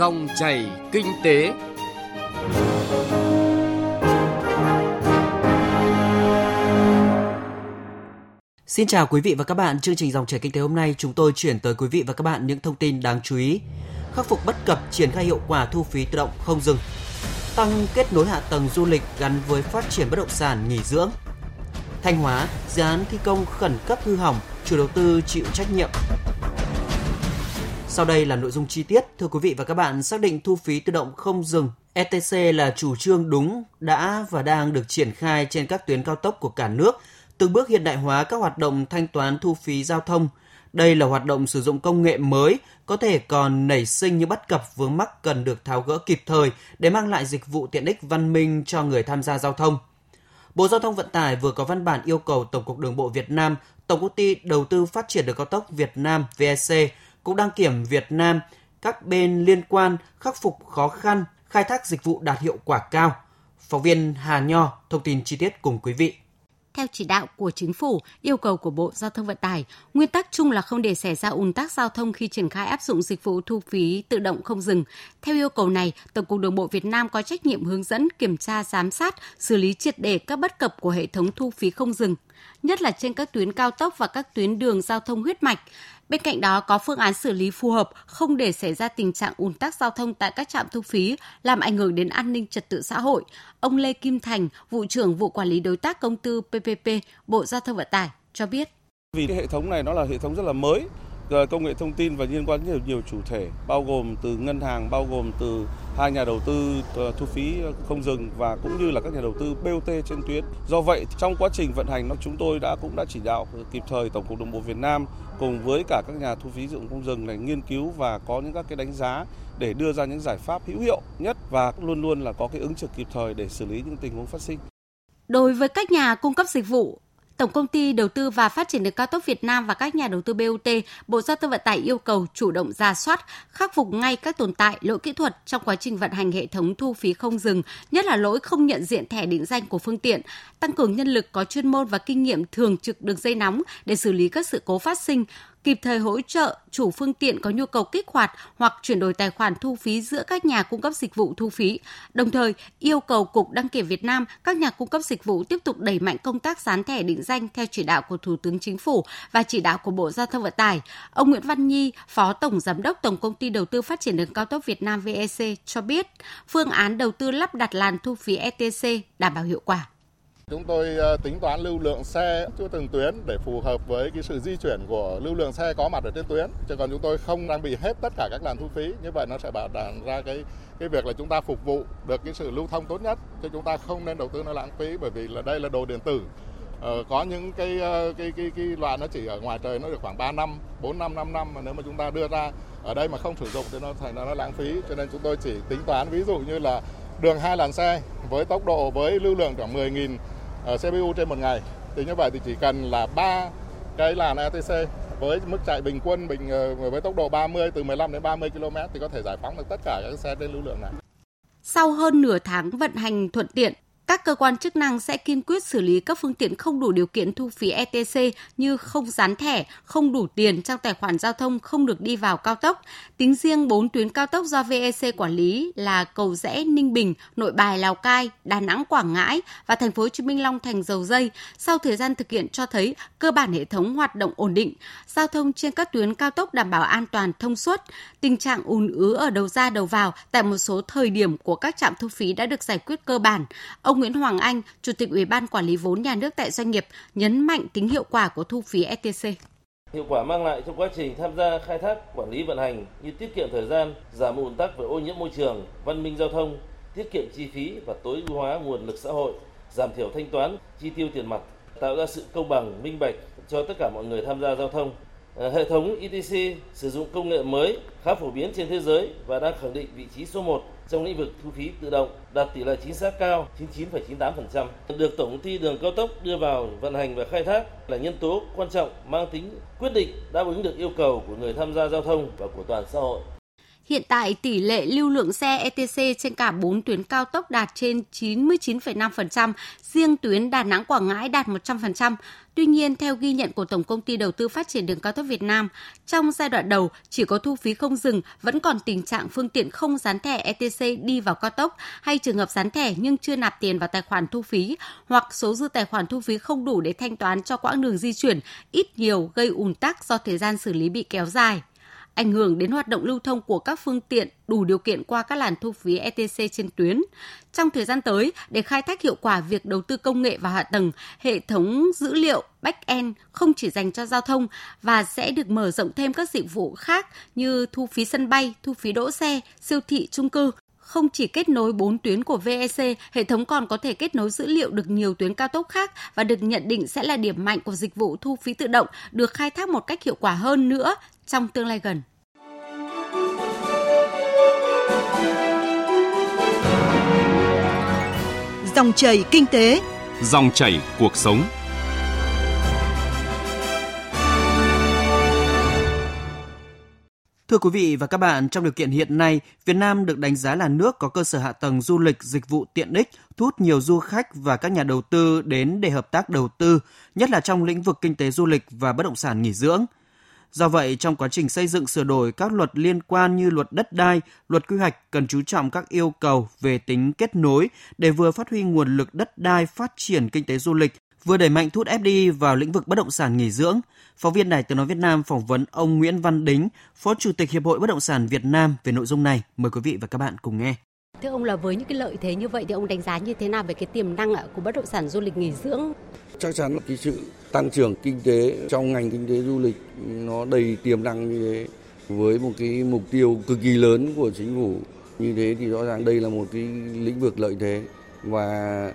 Dòng chảy kinh tế. Xin chào quý vị và các bạn. Chương trình dòng chảy kinh tế hôm nay chúng tôi chuyển tới quý vị và các bạn những thông tin đáng chú ý. Khắc phục bất cập triển khai hiệu quả thu phí tự động không dừng. Tăng kết nối hạ tầng du lịch gắn với phát triển bất động sản nghỉ dưỡng. Thanh Hóa, dự án thi công khẩn cấp hư hỏng, chủ đầu tư chịu trách nhiệm. Sau đây là nội dung chi tiết. Thưa quý vị và các bạn, xác định thu phí tự động không dừng ETC là chủ trương đúng, đã và đang được triển khai trên các tuyến cao tốc của cả nước, từng bước hiện đại hóa các hoạt động thanh toán thu phí giao thông. Đây là hoạt động sử dụng công nghệ mới, có thể còn nảy sinh những bất cập vướng mắc cần được tháo gỡ kịp thời để mang lại dịch vụ tiện ích văn minh cho người tham gia giao thông. Bộ Giao thông Vận tải vừa có văn bản yêu cầu Tổng cục Đường bộ Việt Nam, Tổng công ty Đầu tư Phát triển đường cao tốc Việt Nam VEC, Cục đăng kiểm Việt Nam, các bên liên quan khắc phục khó khăn, khai thác dịch vụ đạt hiệu quả cao. Phóng viên Hà Nho thông tin chi tiết cùng quý vị. Theo chỉ đạo của chính phủ, yêu cầu của Bộ Giao thông Vận tải, nguyên tắc chung là không để xảy ra ùn tắc giao thông khi triển khai áp dụng dịch vụ thu phí tự động không dừng. Theo yêu cầu này, Tổng cục Đường bộ Việt Nam có trách nhiệm hướng dẫn, kiểm tra, giám sát, xử lý triệt để các bất cập của hệ thống thu phí không dừng, nhất là trên các tuyến cao tốc và các tuyến đường giao thông huyết mạch. Bên cạnh đó có phương án xử lý phù hợp, không để xảy ra tình trạng ùn tắc giao thông tại các trạm thu phí, làm ảnh hưởng đến an ninh trật tự xã hội. Ông Lê Kim Thành, vụ trưởng vụ quản lý đối tác công tư PPP, Bộ Giao thông Vận tải cho biết. Vì cái hệ thống này nó là hệ thống rất là mới, Ờ, công nghệ thông tin và liên quan đến nhiều, nhiều chủ thể bao gồm từ ngân hàng bao gồm từ hai nhà đầu tư ờ, thu phí không dừng và cũng như là các nhà đầu tư BOT trên tuyến. Do vậy trong quá trình vận hành nó chúng tôi đã cũng đã chỉ đạo kịp thời Tổng cục Đường bộ Việt Nam cùng với cả các nhà thu phí dụng không dừng này nghiên cứu và có những các cái đánh giá để đưa ra những giải pháp hữu hiệu nhất và luôn luôn là có cái ứng trực kịp thời để xử lý những tình huống phát sinh. Đối với các nhà cung cấp dịch vụ Tổng công ty Đầu tư và Phát triển đường cao tốc Việt Nam và các nhà đầu tư BOT, Bộ Giao thông Vận tải yêu cầu chủ động ra soát, khắc phục ngay các tồn tại, lỗi kỹ thuật trong quá trình vận hành hệ thống thu phí không dừng, nhất là lỗi không nhận diện thẻ định danh của phương tiện, tăng cường nhân lực có chuyên môn và kinh nghiệm thường trực đường dây nóng để xử lý các sự cố phát sinh, kịp thời hỗ trợ chủ phương tiện có nhu cầu kích hoạt hoặc chuyển đổi tài khoản thu phí giữa các nhà cung cấp dịch vụ thu phí. Đồng thời, yêu cầu Cục Đăng kiểm Việt Nam, các nhà cung cấp dịch vụ tiếp tục đẩy mạnh công tác dán thẻ định danh theo chỉ đạo của Thủ tướng Chính phủ và chỉ đạo của Bộ Giao thông Vận tải. Ông Nguyễn Văn Nhi, Phó Tổng Giám đốc Tổng Công ty Đầu tư Phát triển đường cao tốc Việt Nam VEC cho biết, phương án đầu tư lắp đặt làn thu phí ETC đảm bảo hiệu quả. Chúng tôi ờ, tính toán lưu lượng xe cho từng tuyến để phù hợp với cái sự di chuyển của lưu lượng xe có mặt ở trên tuyến. Chứ còn chúng tôi không trang bị hết tất cả các làn thu phí. Như vậy nó sẽ bảo đảm ra cái cái việc là chúng ta phục vụ được cái sự lưu thông tốt nhất. Chứ chúng ta không nên đầu tư nó lãng phí bởi vì là đây là đồ điện tử. Ờ, có những cái, ờ, cái cái cái loại nó chỉ ở ngoài trời nó được khoảng 3 năm, 4 năm, 5 năm mà nếu mà chúng ta đưa ra ở đây mà không sử dụng thì nó thành nó lãng phí. Cho nên chúng tôi chỉ tính toán ví dụ như là đường hai làn xe với tốc độ với lưu lượng khoảng 10.000 Ờ, CPU trên một ngày thì như vậy thì chỉ cần là ba cái làn ATC với mức chạy bình quân bình ờ, với tốc độ 30 từ 15 đến 30 km thì có thể giải phóng được tất cả các xe trên lưu lượng này. Sau hơn nửa tháng vận hành thuận tiện, các cơ quan chức năng sẽ kiên quyết xử lý các phương tiện không đủ điều kiện thu phí ETC như không dán thẻ, không đủ tiền trong tài khoản giao thông không được đi vào cao tốc. Tính riêng 4 tuyến cao tốc do VEC quản lý là Cầu Rẽ, Ninh Bình, Nội Bài, Lào Cai, Đà Nẵng, Quảng Ngãi và thành phố Hồ Chí Minh Long Thành Dầu Dây. Sau thời gian thực hiện cho thấy cơ bản hệ thống hoạt động ổn định, giao thông trên các tuyến cao tốc đảm bảo an toàn thông suốt. Tình trạng ùn ứ ở đầu ra đầu vào tại một số thời điểm của các trạm thu phí đã được giải quyết cơ bản. Ông Nguyễn Hoàng Anh, Chủ tịch Ủy ban Quản lý vốn nhà nước tại doanh nghiệp, nhấn mạnh tính hiệu quả của thu phí ETC. Hiệu quả mang lại trong quá trình tham gia khai thác, quản lý vận hành như tiết kiệm thời gian, giảm ùn tắc và ô nhiễm môi trường, văn minh giao thông, tiết kiệm chi phí và tối ưu hóa nguồn lực xã hội, giảm thiểu thanh toán, chi tiêu tiền mặt, tạo ra sự công bằng, minh bạch cho tất cả mọi người tham gia giao thông. Ờ, hệ thống ETC sử dụng công nghệ mới khá phổ biến trên thế giới và đang khẳng định vị trí số 1 trong lĩnh vực thu phí tự động, đạt tỷ lệ chính xác cao 99,98%. Được Tổng công ty Đường cao tốc đưa vào vận hành và khai thác là nhân tố quan trọng mang tính quyết định đáp ứng được yêu cầu của người tham gia giao thông và của toàn xã hội. Hiện tại tỷ lệ lưu lượng xe ETC trên cả 4 tuyến cao tốc đạt trên 99,5%, riêng tuyến Đà Nẵng Quảng Ngãi đạt 100%. Tuy nhiên, theo ghi nhận của Tổng công ty Đầu tư Phát triển đường cao tốc Việt Nam, trong giai đoạn đầu chỉ có thu phí không dừng, vẫn còn tình trạng phương tiện không dán thẻ ETC đi vào cao tốc hay trường hợp dán thẻ nhưng chưa nạp tiền vào tài khoản thu phí hoặc số dư tài khoản thu phí không đủ để thanh toán cho quãng đường di chuyển, ít nhiều gây ùn tắc do thời gian xử lý bị kéo dài ảnh hưởng đến hoạt động lưu thông của các phương tiện đủ điều kiện qua các làn thu phí ETC trên tuyến. Trong thời gian tới, để khai thác hiệu quả việc đầu tư công nghệ và hạ tầng, hệ thống dữ liệu back-end không chỉ dành cho giao thông và sẽ được mở rộng thêm các dịch vụ khác như thu phí sân bay, thu phí đỗ xe, siêu thị, trung cư, không chỉ kết nối 4 tuyến của VEC, hệ thống còn có thể kết nối dữ liệu được nhiều tuyến cao tốc khác và được nhận định sẽ là điểm mạnh của dịch vụ thu phí tự động được khai thác một cách hiệu quả hơn nữa trong tương lai gần. Dòng chảy kinh tế, dòng chảy cuộc sống. Thưa quý vị và các bạn, trong điều kiện hiện nay, Việt Nam được đánh giá là nước có cơ sở hạ tầng du lịch, dịch vụ tiện ích, thu hút nhiều du khách và các nhà đầu tư đến để hợp tác đầu tư, nhất là trong lĩnh vực kinh tế du lịch và bất động sản nghỉ dưỡng – Do vậy, trong quá trình xây dựng sửa đổi các luật liên quan như luật đất đai, luật quy hoạch cần chú trọng các yêu cầu về tính kết nối để vừa phát huy nguồn lực đất đai phát triển kinh tế du lịch, vừa đẩy mạnh thu hút FDI vào lĩnh vực bất động sản nghỉ dưỡng. Phóng viên Đài Tiếng nói Việt Nam phỏng vấn ông Nguyễn Văn Đính, Phó Chủ tịch Hiệp hội Bất động sản Việt Nam về nội dung này. Mời quý vị và các bạn cùng nghe. Thưa ông là với những cái lợi thế như vậy thì ông đánh giá như thế nào về cái tiềm năng của bất động sản du lịch nghỉ dưỡng? Chắc chắn là cái sự tăng trưởng kinh tế trong ngành kinh tế du lịch nó đầy tiềm năng như thế, với một cái mục tiêu cực kỳ lớn của chính phủ như thế thì rõ ràng đây là một cái lĩnh vực lợi thế, và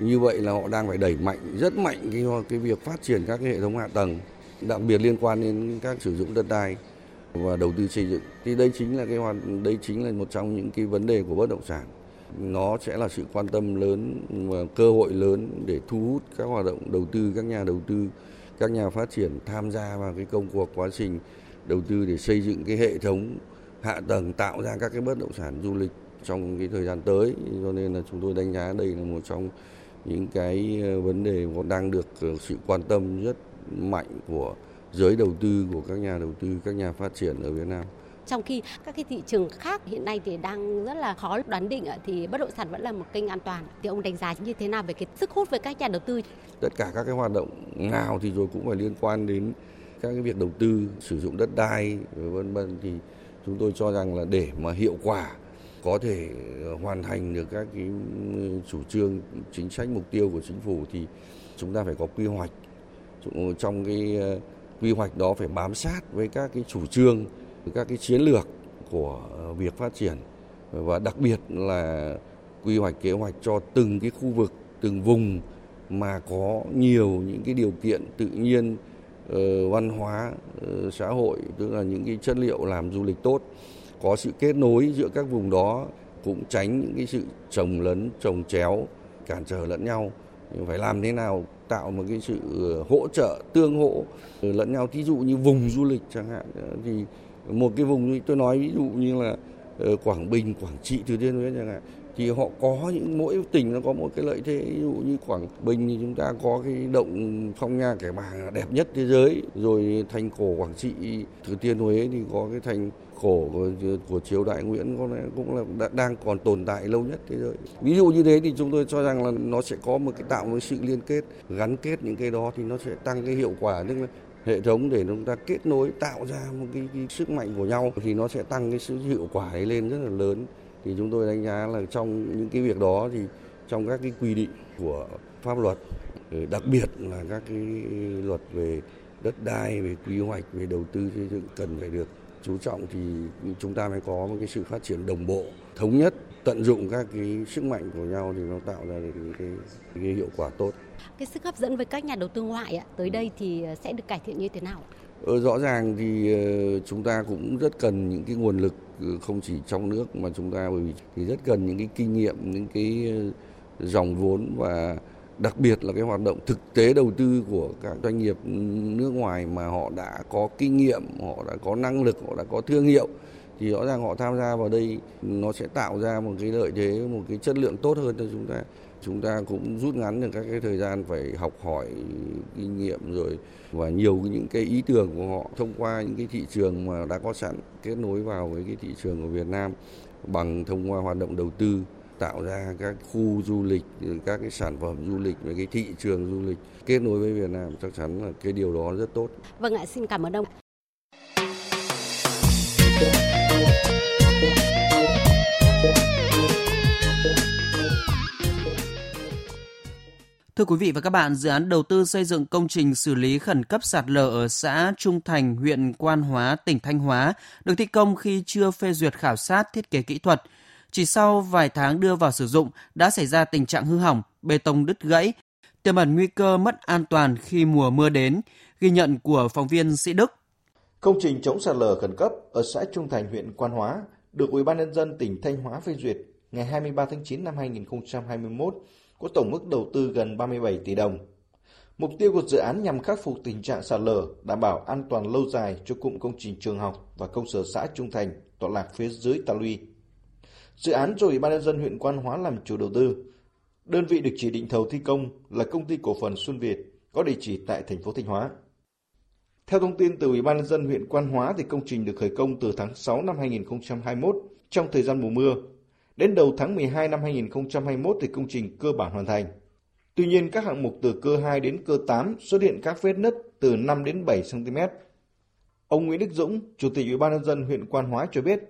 như vậy là họ đang phải đẩy mạnh, rất mạnh cái cái việc phát triển các cái hệ thống hạ tầng, đặc biệt liên quan đến các sử dụng đất đai và đầu tư xây dựng. Thì đây chính là cái hoạt đây chính là một trong những cái vấn đề của bất động sản. Nó sẽ là sự quan tâm lớn và cơ hội lớn để thu hút các hoạt động đầu tư, các nhà đầu tư, các nhà phát triển tham gia vào cái công cuộc quá trình đầu tư để xây dựng cái hệ thống hạ tầng, tạo ra các cái bất động sản du lịch trong cái thời gian tới. Cho nên là chúng tôi đánh giá đây là một trong những cái ờ, vấn đề đang được ờ, sự quan tâm rất mạnh của giới đầu tư của các nhà đầu tư các nhà phát triển ở Việt Nam? Trong khi các cái thị trường khác hiện nay thì đang rất là khó đoán định thì bất động sản vẫn là một kênh an toàn. Thì ông đánh giá như thế nào về cái sức hút với các nhà đầu tư? Tất cả các cái hoạt động nào thì rồi cũng phải liên quan đến các cái việc đầu tư sử dụng đất đai vân vân. Thì chúng tôi cho rằng là để mà hiệu quả có thể hoàn thành được các cái chủ trương chính sách mục tiêu của chính phủ thì chúng ta phải có quy hoạch. Trong cái ờ, quy hoạch đó phải bám sát với các cái chủ trương, các cái chiến lược của ờ, việc phát triển. Và đặc biệt là quy hoạch kế hoạch cho từng cái khu vực, từng vùng mà có nhiều những cái điều kiện tự nhiên ờ, văn hóa ờ, xã hội, tức là những cái chất liệu làm du lịch tốt, có sự kết nối giữa các vùng đó, cũng tránh những cái sự trồng lấn, trồng chéo, cản trở lẫn nhau. Phải làm thế nào tạo một cái sự ờ, hỗ trợ tương hỗ ờ, lẫn nhau. Thí dụ như vùng du lịch chẳng hạn ờ, thì một cái vùng tôi nói ví dụ như là Quảng Bình, Quảng Trị, Thừa Thiên Huế chẳng hạn thì họ có những mỗi tỉnh nó có một cái lợi thế. Ví dụ như Quảng Bình thì chúng ta có cái động phong nha kẻ bàng đẹp nhất thế giới. Rồi thành cổ Quảng Trị Thừa Thiên Huế thì có cái thành cổ của, của triều đại Nguyễn có lẽ cũng là đang còn tồn tại lâu nhất thế giới. Ví dụ như thế thì chúng tôi cho rằng là nó sẽ có một cái tạo một sự liên kết gắn kết những cái đó thì nó sẽ tăng cái hiệu quả. Tức là hệ thống để chúng ta kết nối tạo ra một cái, cái sức mạnh của nhau thì nó sẽ tăng cái sự hiệu quả ấy lên rất là lớn thì chúng tôi đánh giá là trong những cái việc đó thì trong các cái quy định của pháp luật ừ, đặc biệt là các cái luật về đất đai về quy hoạch về đầu tư xây dựng cần phải được chú trọng thì chúng ta mới có một cái sự phát triển đồng bộ thống nhất tận dụng các cái sức mạnh của nhau thì nó tạo ra được những cái, cái hiệu quả tốt cái sức hấp dẫn với các nhà đầu tư ngoại ạ, tới đây thì ờ, sẽ được cải thiện như thế nào? Ờ, rõ ràng thì ờ, chúng ta cũng rất cần những cái nguồn lực ờ, không chỉ trong nước mà chúng ta bởi vì thì rất cần những cái kinh nghiệm, những cái dòng vốn và đặc biệt là cái hoạt động thực tế đầu tư của các doanh nghiệp nước ngoài mà họ đã có kinh nghiệm, họ đã có năng lực, họ đã có thương hiệu thì rõ ràng họ tham gia vào đây nó sẽ tạo ra một cái lợi thế một cái chất lượng tốt hơn cho chúng ta chúng ta cũng rút ngắn được các cái thời gian phải học hỏi kinh nghiệm rồi và nhiều những cái ý tưởng của họ thông qua những cái thị trường mà đã có sẵn kết nối vào với cái thị trường của Việt Nam bằng thông qua hoạt động đầu tư tạo ra các khu du lịch các cái sản phẩm du lịch với cái thị trường du lịch kết nối với Việt Nam chắc chắn là cái điều đó rất tốt. Vâng ạ, xin cảm ơn ông. Thưa quý vị và các bạn, dự án đầu tư xây dựng công trình xử lý khẩn cấp sạt lở ở xã Trung Thành, huyện Quan Hóa, tỉnh Thanh Hóa được thi công khi chưa phê duyệt khảo sát thiết kế kỹ thuật. Chỉ sau vài tháng đưa vào sử dụng đã xảy ra tình trạng hư hỏng, bê tông đứt gãy, tiềm ẩn nguy cơ mất an toàn khi mùa mưa đến, ghi nhận của phóng viên Sĩ Đức. Công trình chống sạt lở khẩn cấp ở xã Trung Thành, huyện Quan Hóa được Ủy ban nhân dân tỉnh Thanh Hóa phê duyệt ngày 23 tháng 9 năm 2021 có tổng mức đầu tư gần 37 tỷ đồng. Mục tiêu của dự án nhằm khắc phục tình trạng sạt lở, đảm bảo an toàn lâu dài cho cụm công trình trường học và công sở xã Trung Thành tọa lạc phía dưới ta luy. Dự án do Ủy ban nhân dân huyện Quan Hóa làm chủ đầu tư. Đơn vị được chỉ định thầu thi công là công ty cổ phần Xuân Việt có địa chỉ tại thành phố Thanh Hóa. Theo thông tin từ Ủy ban nhân dân huyện Quan Hóa thì công trình được khởi công từ tháng 6 năm 2021 trong thời gian mùa mưa Đến đầu tháng 12 năm 2021 thì công trình cơ bản hoàn thành. Tuy nhiên các hạng mục từ cơ 2 đến cơ 8 xuất hiện các vết nứt từ 5 đến 7 cm. Ông Nguyễn Đức Dũng, Chủ tịch Ủy ban nhân dân huyện Quan Hóa cho biết,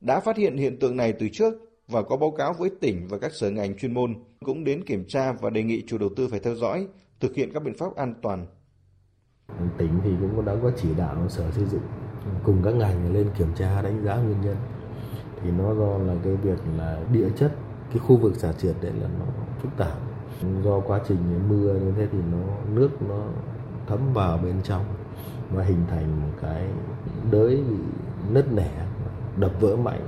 đã phát hiện hiện tượng này từ trước và có báo cáo với tỉnh và các sở ngành chuyên môn cũng đến kiểm tra và đề nghị chủ đầu tư phải theo dõi, thực hiện các biện pháp an toàn. Tỉnh thì cũng đã có chỉ đạo sở xây dựng cùng các ngành lên kiểm tra đánh giá nguyên nhân thì nó do là cái việc là địa chất, cái khu vực xả trượt đấy là nó phức tạp. Do quá trình mưa như thế thì nó, nước nó thấm vào bên trong và hình thành một cái đới bị nứt nẻ, đập vỡ mạnh.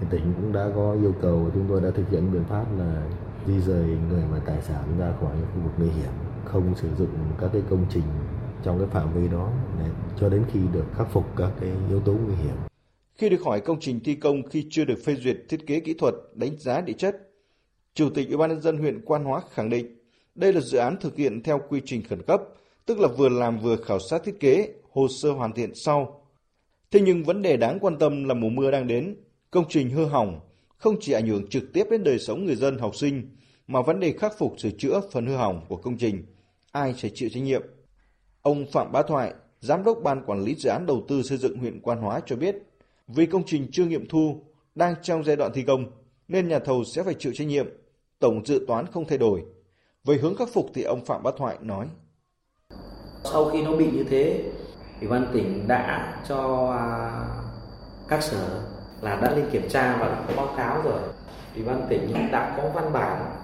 Thì tỉnh cũng đã có yêu cầu, chúng tôi đã thực hiện biện pháp là di rời người và tài sản ra khỏi khu vực nguy hiểm, không sử dụng các cái công trình trong cái phạm vi đó để cho đến khi được khắc phục các cái yếu tố nguy hiểm khi được hỏi công trình thi công khi chưa được phê duyệt thiết kế kỹ thuật đánh giá địa chất, Chủ tịch Ủy ban nhân dân huyện Quan Hóa khẳng định đây là dự án thực hiện theo quy trình khẩn cấp, tức là vừa làm vừa khảo sát thiết kế, hồ sơ hoàn thiện sau. Thế nhưng vấn đề đáng quan tâm là mùa mưa đang đến, công trình hư hỏng không chỉ ảnh hưởng trực tiếp đến đời sống người dân học sinh mà vấn đề khắc phục sửa chữa phần hư hỏng của công trình, ai sẽ chịu trách nhiệm? Ông Phạm Bá Thoại, Giám đốc Ban Quản lý Dự án Đầu tư xây dựng huyện Quan Hóa cho biết, vì công trình chưa nghiệm thu, đang trong giai đoạn thi công, nên nhà thầu sẽ phải chịu trách nhiệm. Tổng dự toán không thay đổi. Về hướng khắc phục thì ông Phạm Bá Thoại nói. Sau khi nó bị như thế, Ủy ban tỉnh đã cho à, các sở là đã lên kiểm tra và đã có báo cáo rồi. Ủy ban tỉnh đã có văn bản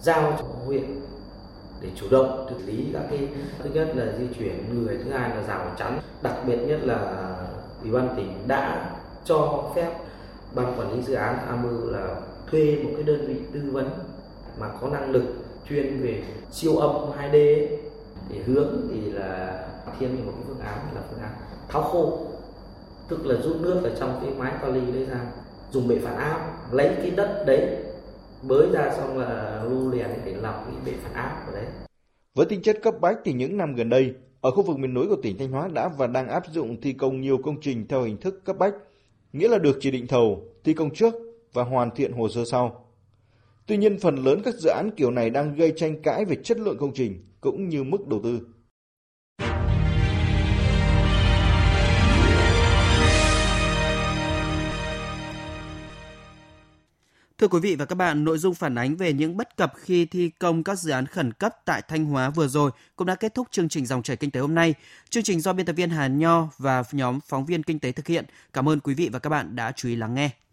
giao cho huyện để chủ động xử lý các cái thứ nhất là di chuyển người thứ hai là rào chắn đặc biệt nhất là ủy ban tỉnh đã cho phép ban quản lý dự án AMU là thuê một cái đơn vị tư vấn mà có năng lực chuyên về siêu âm 2D ấy, để hướng thì là thiên một cái phương án là phương án tháo khô. Tức là rút nước ở trong cái mái máy ly đấy ra dùng bệ phản áp lấy cái đất đấy bới ra xong là lưu liền để lọc cái bệ phản áp ở đấy. Với tính chất cấp bách thì những năm gần đây ở khu vực miền núi của tỉnh Thanh Hóa đã và đang áp dụng thi công nhiều công trình theo hình thức cấp bách nghĩa là được chỉ định thầu, thi công trước và hoàn thiện hồ sơ sau. Tuy nhiên, phần lớn các dự án kiểu này đang gây tranh cãi về chất lượng công trình cũng như mức đầu tư. Thưa quý vị và các bạn, nội dung phản ánh về những bất cập khi thi công các dự án khẩn cấp tại Thanh Hóa vừa rồi cũng đã kết thúc chương trình dòng chảy kinh tế hôm nay. Chương trình do biên tập viên Hà Nho và nhóm phóng viên kinh tế thực hiện. Cảm ơn quý vị và các bạn đã chú ý lắng nghe.